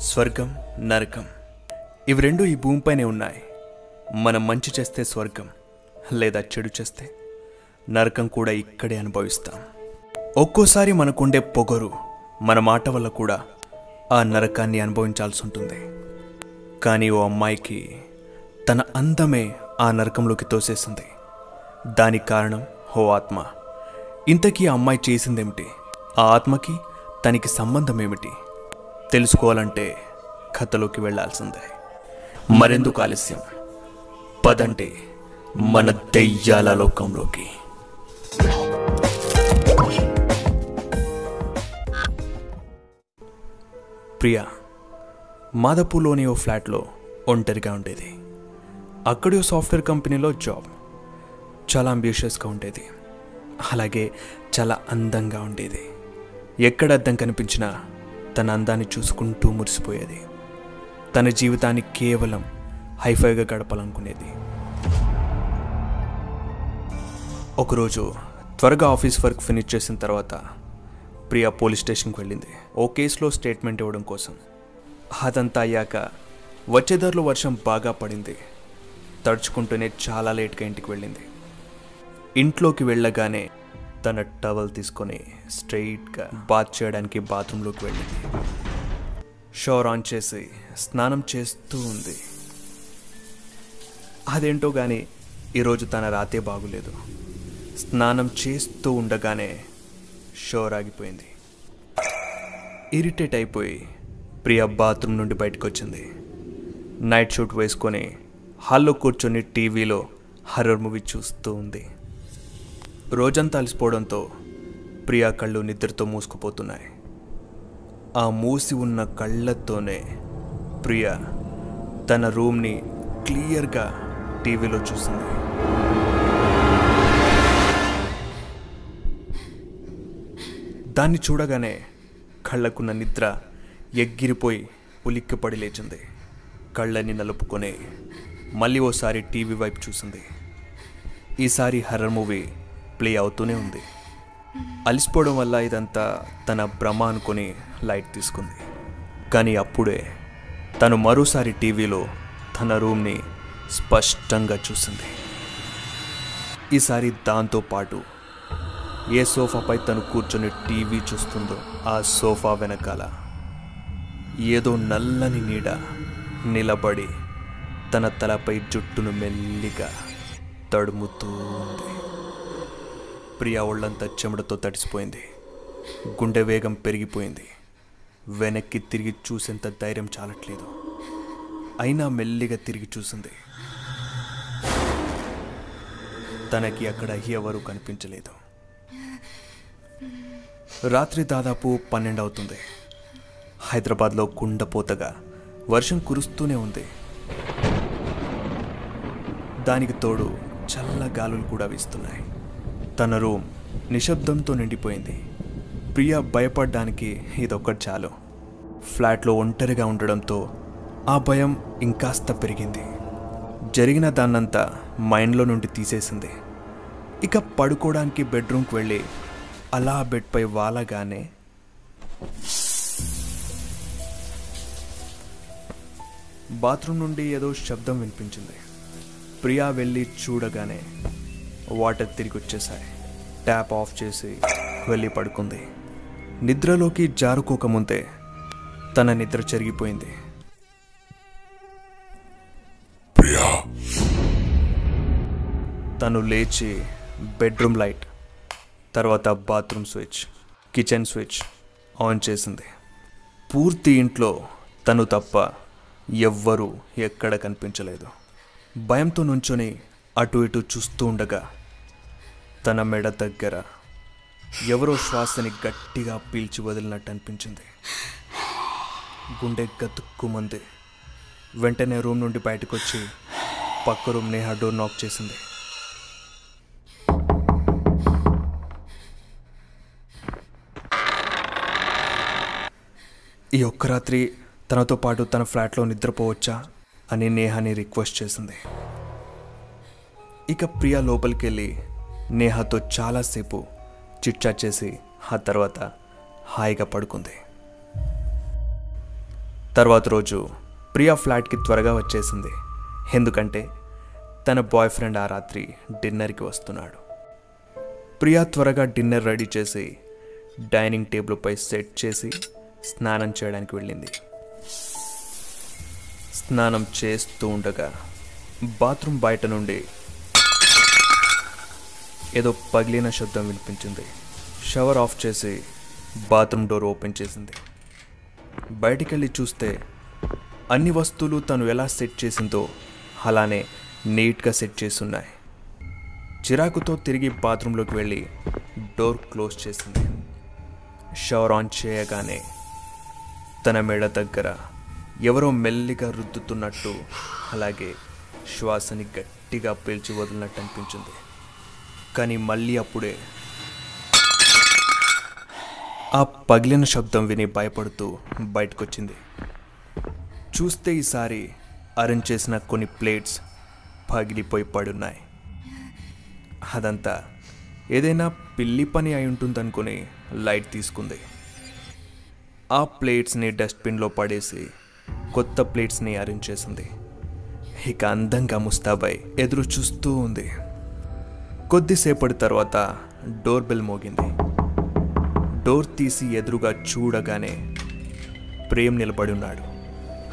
స్వర్గం నరకం. ఇవి రెండు ఈ భూమిపైనే ఉన్నాయి. మనం మంచి చేస్తే స్వర్గం లేదా చెడు చేస్తే నరకం కూడా ఇక్కడే అనుభవిస్తాం. ఒక్కోసారి మనకుండే పొగరు మన మాట వల్ల కూడా ఆ నరకాన్ని అనుభవించాల్సి ఉంటుంది. కానీ ఓ అమ్మాయికి తన అందమే ఆ నరకంలోకి తోసేసింది. దానికి కారణం ఓ ఆత్మ. ఇంతకీ ఆ అమ్మాయి చేసిందేమిటి? ఆ ఆత్మకి తనకి సంబంధం ఏమిటి తెలుసుకోవాలంటే కథలోకి వెళ్ళాల్సిందే మరెందుకు ఆలస్యం? పదండి మన దెయ్యాల లోకంలోకి. ప్రియా మాదపూర్లోని ఓ ఫ్లాట్లో ఒంటరిగా ఉండేది. అక్కడి సాఫ్ట్వేర్ కంపెనీలో జాబ్. చాలా అంబిషియస్గా ఉండేది. అలాగే చాలా అందంగా ఉండేది. ఎక్కడ అద్దం కనిపించినా తన అందాన్ని చూసుకుంటూ మురిసిపోయేది. తన జీవితాన్ని కేవలం హైఫైగా గడపాలనుకునేది. ఒకరోజు త్వరగా ఆఫీస్ వర్క్ ఫినిష్ చేసిన తర్వాత ప్రియా పోలీస్ స్టేషన్కి వెళ్ళింది. ఓ కేసులో స్టేట్మెంట్ ఇవ్వడం కోసం. అదంతా అయ్యాక వచ్చేదారిలో వర్షం బాగా పడింది. తడుచుకుంటూనే చాలా లేట్గా ఇంటికి వెళ్ళింది. ఇంట్లోకి వెళ్ళగానే తన టవల్ తీసుకొని స్ట్రెయిట్గా బాత్ చేయడానికి బాత్రూంలోకి వెళ్ళింది. షవర్ ఆన్ చేసి స్నానం చేస్తూ ఉంది. అదేంటో కానీ ఈరోజు తన రాతే బాగులేదు. స్నానం చేస్తూ ఉండగానే షోర్ ఆగిపోయింది. ఇరిటేట్ అయిపోయి ప్రియ బాత్రూమ్ నుండి బయటకు వచ్చింది నైట్ షూట్ వేసుకొని హాల్లో కూర్చొని టీవీలో హర్రర్ మూవీ చూస్తూ ఉంది. రోజంతా అలసిపోవడంతో ప్రియా కళ్ళు నిద్రతో మూసుకుపోతున్నాయి. ఆ మూసి ఉన్న కళ్ళతోనే ప్రియా తన రూమ్ని క్లియర్గా టీవీలో చూసింది. దాన్ని చూడగానే కళ్ళకున్న నిద్ర ఎగ్గిరిపోయి ఉలిక్కిపడి లేచింది. కళ్ళని నలుపుకొని మళ్ళీ ఓసారి టీవీ వైపు చూసింది. ఈసారి హర్రర్ మూవీ ప్లే అవుతూనే ఉంది. అలసిపోవడం వల్ల ఇదంతా తన భ్రమ అనుకొని లైట్ తీసుకుంది. కానీ అప్పుడే తను మరోసారి టీవీలో తన రూమ్ని స్పష్టంగా చూసింది. ఈసారి దాంతో పాటు ఏ సోఫాపై తను కూర్చొని టీవీ చూస్తుందో ఆ సోఫా వెనకాల ఏదో నల్లని నీడ నిలబడి తన తలపై జుట్టును మెల్లిగా తడుముతూ ఉంది. ప్రియా ఒళ్ళంతా చెమటతో తడిసిపోయింది. గుండె వేగం పెరిగిపోయింది. వెనక్కి తిరిగి చూసేంత ధైర్యం చాలట్లేదు. అయినా మెల్లిగా తిరిగి చూసింది. తనకి అక్కడ ఎవరూ కనిపించలేదు. రాత్రి దాదాపు పన్నెండు అవుతుంది. హైదరాబాద్లో కుండపోతగా వర్షం కురుస్తూనే ఉంది. దానికి తోడు చల్ల గాలులు కూడా వీస్తున్నాయి. తన రూమ్ నిశ్శబ్దంతో నిండిపోయింది. ప్రియ భయపడడానికి ఇదొక్కటి చాలు. ఫ్లాట్లో ఒంటరిగా ఉండడంతో ఆ భయం ఇంకాస్త పెరిగింది. జరిగిన దాన్నంతా మైండ్లో నుండి తీసేసింది. ఇక పడుకోవడానికి బెడ్రూమ్కి వెళ్ళి అలా బెడ్పై వాలగానే బాత్రూమ్ నుండి ఏదో శబ్దం వినిపించింది. ప్రియా వెళ్ళి చూడగానే వాటర్ తిరిగి వచ్చేసాయి ట్యాప్ ఆఫ్ చేసి వెళ్ళి పడుకుంది. నిద్రలోకి జారుకోకముందే తన నిద్ర చెరిగిపోయింది. తను లేచి బెడ్రూమ్ లైట్ తర్వాత bathroom switch kitchen switch on చేసింది. పూర్తి ఇంట్లో తను తప్ప ఎవ్వరూ ఎక్కడ కనిపించలేదు. భయంతో నుంచొని అటు ఇటు చూస్తూ ఉండగా తన మెడ దగ్గర ఎవరో శ్వాసని గట్టిగా పీల్చి వదిలినట్టు అనిపించింది. గుండె గతుక్కుమంది. వెంటనే రూమ్ నుండి బయటకు వచ్చి పక్క రూమ్ నేహా డోర్ నాక్ చేసింది. ఈ ఒక్క రాత్రి తనతో పాటు తన ఫ్లాట్లో నిద్రపోవచ్చా అని నేహాని రిక్వెస్ట్ చేసింది. ఇక ప్రియా లోపలికి వెళ్ళి నేహాతో చాలాసేపు చిట్చాట్ చేసి ఆ తర్వాత హాయిగా పడుకుంది. తర్వాత రోజు ప్రియా ఫ్లాట్కి త్వరగా వచ్చేసింది. ఎందుకంటే తన బాయ్ ఫ్రెండ్ ఆ రాత్రి డిన్నర్కి వస్తున్నాడు. ప్రియా త్వరగా డిన్నర్ రెడీ చేసి డైనింగ్ టేబుల్పై సెట్ చేసి స్నానం చేయడానికి వెళ్ళింది. స్నానం చేస్తూ ఉండగా బాత్రూమ్ బయట నుండి ఏదో పగిలిన శబ్దం వినిపించింది. షవర్ ఆఫ్ చేసి బాత్రూమ్ డోర్ ఓపెన్ చేసింది. బయటికి వెళ్ళి చూస్తే అన్ని వస్తువులు తను ఎలా సెట్ చేసిందో అలానే నీట్గా సెట్ చేసి ఉన్నాయి చిరాకుతో తిరిగి బాత్రూంలోకి వెళ్ళి డోర్ క్లోజ్ చేసింది. షవర్ ఆన్ చేయగానే తన మెడ దగ్గర ఎవరో మెల్లిగా రుద్దుతున్నట్టు అలాగే శ్వాసని గట్టిగా పీల్చి వదిలినట్టు అనిపించింది. కానీ మళ్ళీ అప్పుడే ఆ పగిలిన శబ్దం విని భయపడుతూ బయటకొచ్చింది. చూస్తే ఈసారి అరేంజ్ చేసిన కొన్ని ప్లేట్స్ పగిలిపోయి పడున్నాయి. అదంతా ఏదైనా పిల్లి పని అయి ఉంటుందనుకుని లైట్ తీసుకుంది. ఆ ప్లేట్స్ని డస్ట్బిన్లో పడేసి కొత్త ప్లేట్స్ని అరేంజ్ చేసింది. ఇక అందంగా ముస్తాబాయ్ ఎదురు చూస్తూ ఉంది. కొద్దిసేపటి తర్వాత డోర్ బెల్ మోగింది. డోర్ తీసి ఎదురుగా చూడగానే ప్రేమ్ నిలబడి ఉన్నాడు.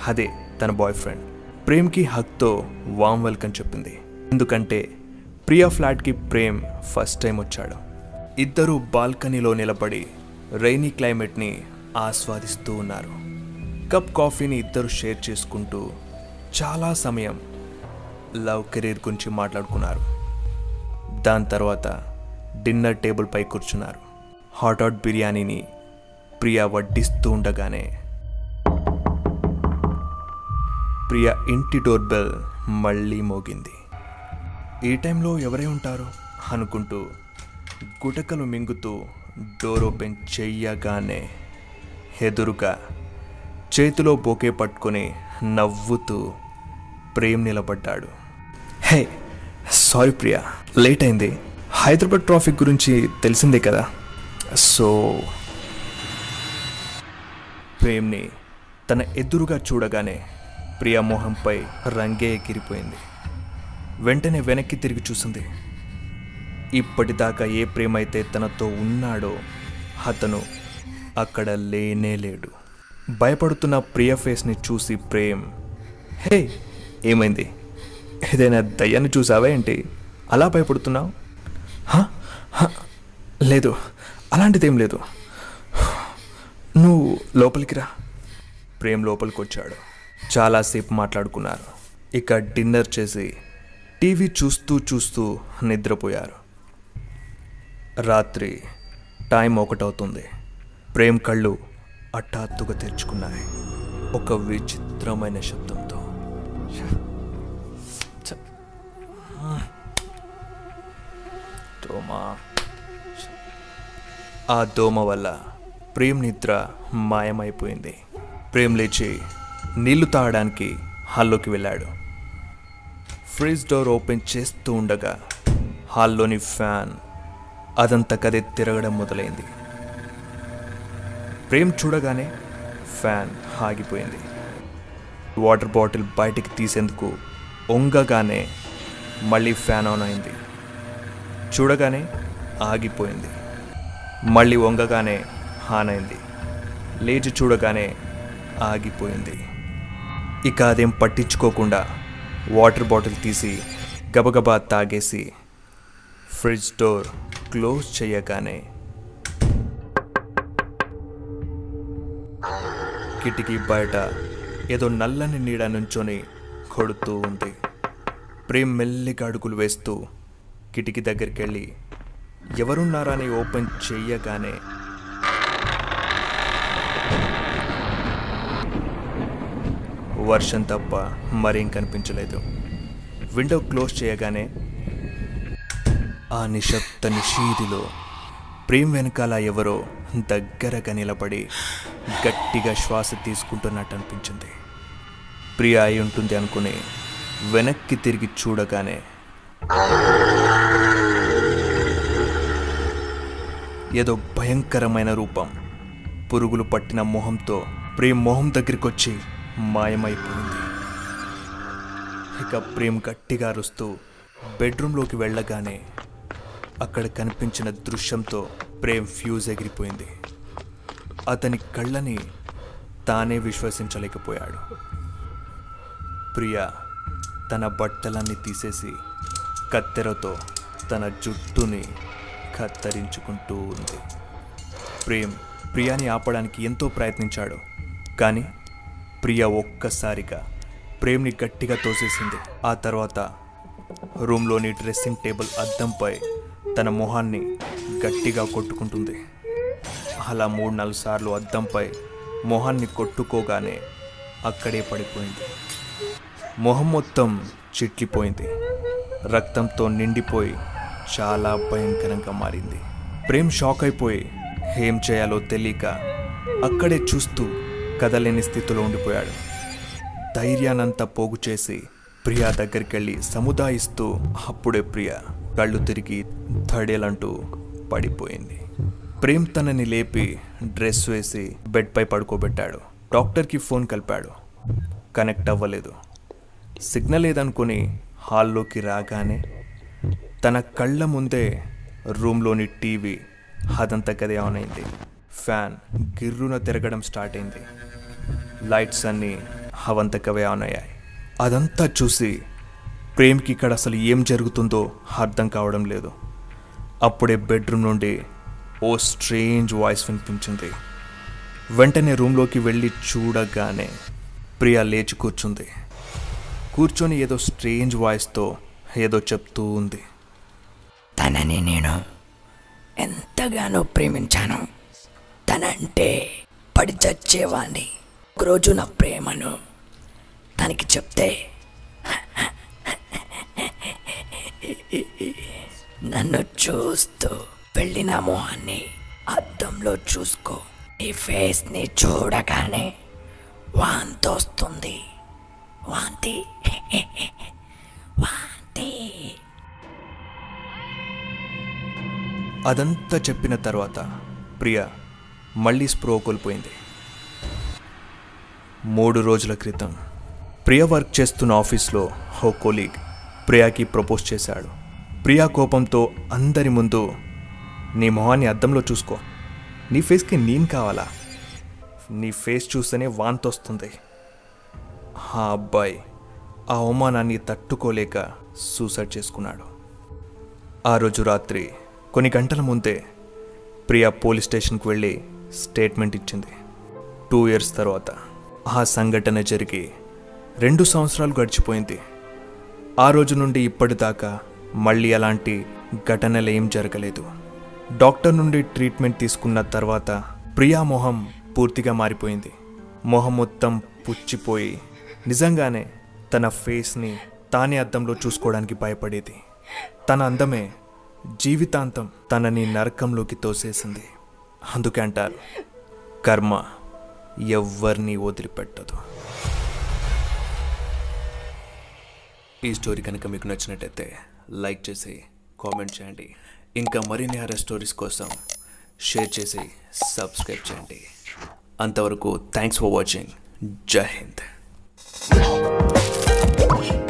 అదే తన బాయ్ ఫ్రెండ్ ప్రేమ్కి హక్తో వామ్ వెల్కమ్ చెప్పింది. ఎందుకంటే ప్రియా ఫ్లాట్కి ప్రేమ్ ఫస్ట్ టైం వచ్చాడు. ఇద్దరు బాల్కనీలో నిలబడి రైనీ క్లైమేట్ని ఆస్వాదిస్తూ ఉన్నారు. కప్ కాఫీని ఇద్దరు షేర్ చేసుకుంటూ చాలా సమయం లవ్ కెరీర్ గురించి మాట్లాడుకున్నారు. దాని తర్వాత డిన్నర్ టేబుల్పై కూర్చున్నారు. హాట్ హాట్ బిర్యానీని ప్రియా వడ్డిస్తూ ఉండగానే ప్రియా ఇంటి డోర్ బెల్ మళ్ళీ మోగింది. ఈ టైంలో ఎవరై ఉంటారు? అనుకుంటూ గుటకలు మింగుతూ డోర్ ఓపెన్ చెయ్యగానే ఎదురుగా చేతిలో బొకే పట్టుకొని నవ్వుతూ ప్రేమ్ నిలబడ్డాడు. హే సారీ ప్రియా లేట్ అయింది. హైదరాబాద్ ట్రాఫిక్ గురించి తెలిసిందే కదా. సో ప్రేమ్ని తన ఎదురుగా చూడగానే ప్రియా మొహంపై రంగే ఎగిరిపోయింది. వెంటనే వెనక్కి తిరిగి చూసింది. ఇప్పటిదాకా ఏ ప్రేమైతే తనతో ఉన్నాడో అతను అక్కడ లేనే లేడు. భయపడుతున్న ప్రియ ఫేస్ని చూసి ప్రేమ్ హే ఏమైంది? ఏదైనా దయ్యాన్ని చూసావా ఏంటి? అలా భయపడుతున్నావు? "హ? లేదు. అలాంటిదేం లేదు. నువ్వు లోపలికి రా. ప్రేమ్ లోపలికి వచ్చాడు చాలాసేపు మాట్లాడుకున్నారు. ఇక డిన్నర్ చేసి టీవీ చూస్తూ చూస్తూ నిద్రపోయారు. రాత్రి టైం ఒకటవుతుంది. ప్రేమ్ కళ్ళు హఠాత్తుగా తెరుచుకున్నాయి. ఒక విచిత్రమైన శబ్దంతో. దోమ. ఆ దోమ వల్ల ప్రేమ్ నిద్ర మాయమైపోయింది. ప్రేమ్ లేచి నీళ్ళు తాగడానికి హాల్లోకి వెళ్ళాడు. ఫ్రిడ్జ్ డోర్ ఓపెన్ చేస్తూ ఉండగా హాల్లోని ఫ్యాన్ అదంతకదే తిరగడం మొదలైంది. ప్రేమ్ చూడగానే ఫ్యాన్ ఆగిపోయింది. వాటర్ బాటిల్ బయటికి తీసేందుకు ఒంగగానే మళ్ళీ ఫ్యాన్ ఆన్ అయింది. చూడగానే ఆగిపోయింది. మళ్ళీ వంగగానే హాన్ అయింది. లేచి చూడగానే ఆగిపోయింది. ఇక అదేం పట్టించుకోకుండా వాటర్ బాటిల్ తీసి గబగబా తాగేసి ఫ్రిడ్జ్ డోర్ క్లోజ్ చేయగానే కిటికీ బయట ఏదో నల్లని నీడ నుంచొని కొడుతూ ఉంది. ప్రేమ్ మెల్లిగా అడుగులు వేస్తూ కిటికీ దగ్గరికి వెళ్ళి ఎవరున్నారని ఓపెన్ చెయ్యగానే వర్షం తప్ప మరేం కనిపించలేదు. విండో క్లోజ్ చేయగానే ఆ నిశ్శబ్ద నిషీదిలో ప్రేమ్ వెనకాల ఎవరో దగ్గరగా నిలబడి గట్టిగా శ్వాస తీసుకుంటున్నట్టు అనిపించింది. ప్రియా అయి ఉంటుంది అనుకుని వెనక్కి తిరిగి చూడగానే ఏదో భయంకరమైన రూపం పురుగులు పట్టిన మొహంతో ప్రేమ్ మొహం దగ్గరికి వచ్చి మాయమైపోయింది. ఇక ప్రేమ్ గట్టిగా అరుస్తూ బెడ్రూమ్లోకి వెళ్ళగానే అక్కడ కనిపించిన దృశ్యంతో ప్రేమ్ ఫ్యూజ్ ఎగిరిపోయింది. అతని కళ్ళని తానే విశ్వసించలేకపోయాడు. ప్రియా తన బట్టలన్నీ తీసేసి కత్తెరతో తన జుట్టుని కత్తిరించుకుంటూ ఉంది. ప్రేమ్ ప్రియాని ఆపడానికి ఎంతో ప్రయత్నించాడు. కానీ ప్రియ ఒక్కసారిగా ప్రేమ్ని గట్టిగా తోసేసింది. ఆ తర్వాత రూమ్లోని డ్రెస్సింగ్ టేబుల్ అద్దంపై తన మొహాన్ని గట్టిగా కొట్టుకుంటుంది. అలా మూడు నాలుగు సార్లు అద్దంపై మొహాన్ని కొట్టుకోగానే అక్కడే పడిపోయింది. మొహం మొత్తం చిట్లిపోయింది రక్తంతో నిండిపోయి చాలా భయంకరంగా మారింది. ప్రేమ్ షాక్ అయిపోయి ఏం చేయాలో తెలియక అక్కడే చూస్తూ కదలేని స్థితిలో ఉండిపోయాడు. ధైర్యానంతా పోగు చేసి ప్రియా దగ్గరికి వెళ్ళి సముదాయిస్తూ అప్పుడే ప్రియ కళ్ళు తిరిగి ధడేలంటూ పడిపోయింది. ప్రేమ్ తనని లేపి డ్రెస్ వేసి బెడ్పై పడుకోబెట్టాడు. డాక్టర్కి ఫోన్ కలిపాడు. కనెక్ట్ అవ్వలేదు. సిగ్నల్ లేదనుకుని హాల్లోకి రాగానే తన కళ్ళ ముందే రూమ్లోని టీవీ అదంతా గదే ఆన్ అయింది. ఫ్యాన్ గిర్రున తిరగడం స్టార్ట్ అయింది. లైట్స్ అన్నీ హవంతకవే ఆన్ అయ్యాయి. అదంతా చూసి ప్రేమ్కి ఇక్కడ అసలు ఏం జరుగుతుందో అర్థం కావడం లేదు. అప్పుడే బెడ్రూమ్ నుండి ఓ స్ట్రేంజ్ వాయిస్ వినిపించింది. వెంటనే రూమ్లోకి వెళ్ళి చూడగానే ప్రియా లేచి కూర్చుంది. కూర్చొని ఏదో స్ట్రేంజ్ వాయిస్తో ఏదో చెప్తూ ఉంది. తనని నేను ఎంతగానో ప్రేమించాను. తనంటే పడి చచ్చేవాణ్ణి. ఒకరోజు నా ప్రేమను తనకి చెప్తే నన్ను చూస్తూ వెళ్ళిన మొహాన్ని అద్దంలో చూసుకో. ఈ ఫేస్ని చూడగానే వాంతొస్తుంది. వాంతి. వాంతి. అదంతా చెప్పిన తర్వాత ప్రియ మళ్ళీ స్ప్రో కోల్పోయింది. మూడు రోజుల క్రితం ప్రియ వర్క్ చేస్తున్న ఆఫీస్లో ఓ కొలీగ్ ప్రియాకి ప్రపోజ్ చేశాడు. ప్రియా కోపంతో అందరి ముందు నీ మొహాన్ని అద్దంలో చూసుకో. నీ ఫేస్కి నేను కావాలా? నీ ఫేస్ చూస్తేనే వాంతొస్తుంది. ఆ అబ్బాయి ఆ అవమానాన్ని తట్టుకోలేక సూసైడ్ చేసుకున్నాడు. ఆ రోజు రాత్రి కొన్ని గంటల ముందే ప్రియా పోలీస్ స్టేషన్కి వెళ్ళి స్టేట్మెంట్ ఇచ్చింది. టూ ఇయర్స్ తర్వాత ఆ సంఘటన జరిగి రెండు సంవత్సరాలు గడిచిపోయింది. ఆ రోజు నుండి ఇప్పటిదాకా మళ్ళీ అలాంటి ఘటనలు ఏం జరగలేదు. డాక్టర్ నుండి ట్రీట్మెంట్ తీసుకున్న తర్వాత ప్రియా మొహం పూర్తిగా మారిపోయింది. మొహం మొత్తం పుచ్చిపోయి నిజంగానే తన ఫేస్ని తానే అద్దంలో చూసుకోవడానికి భయపడేది. తన అందమే జీవితాంతం తనని నరకంలోకి తోసేసింది. అందుకే అంటారు కర్మ ఎవ్వరిని వదిలిపెట్టదు. ఈ స్టోరీ కనుక మీకు నచ్చినట్టయితే లైక్ చేసి కామెంట్ చేయండి. ఇంకా మరిన్ని హర స్టోరీస్ కోసం షేర్ చేసి సబ్స్క్రైబ్ చేయండి. అంతవరకు థ్యాంక్స్ ఫర్ వాచింగ్. జై హింద్. 你好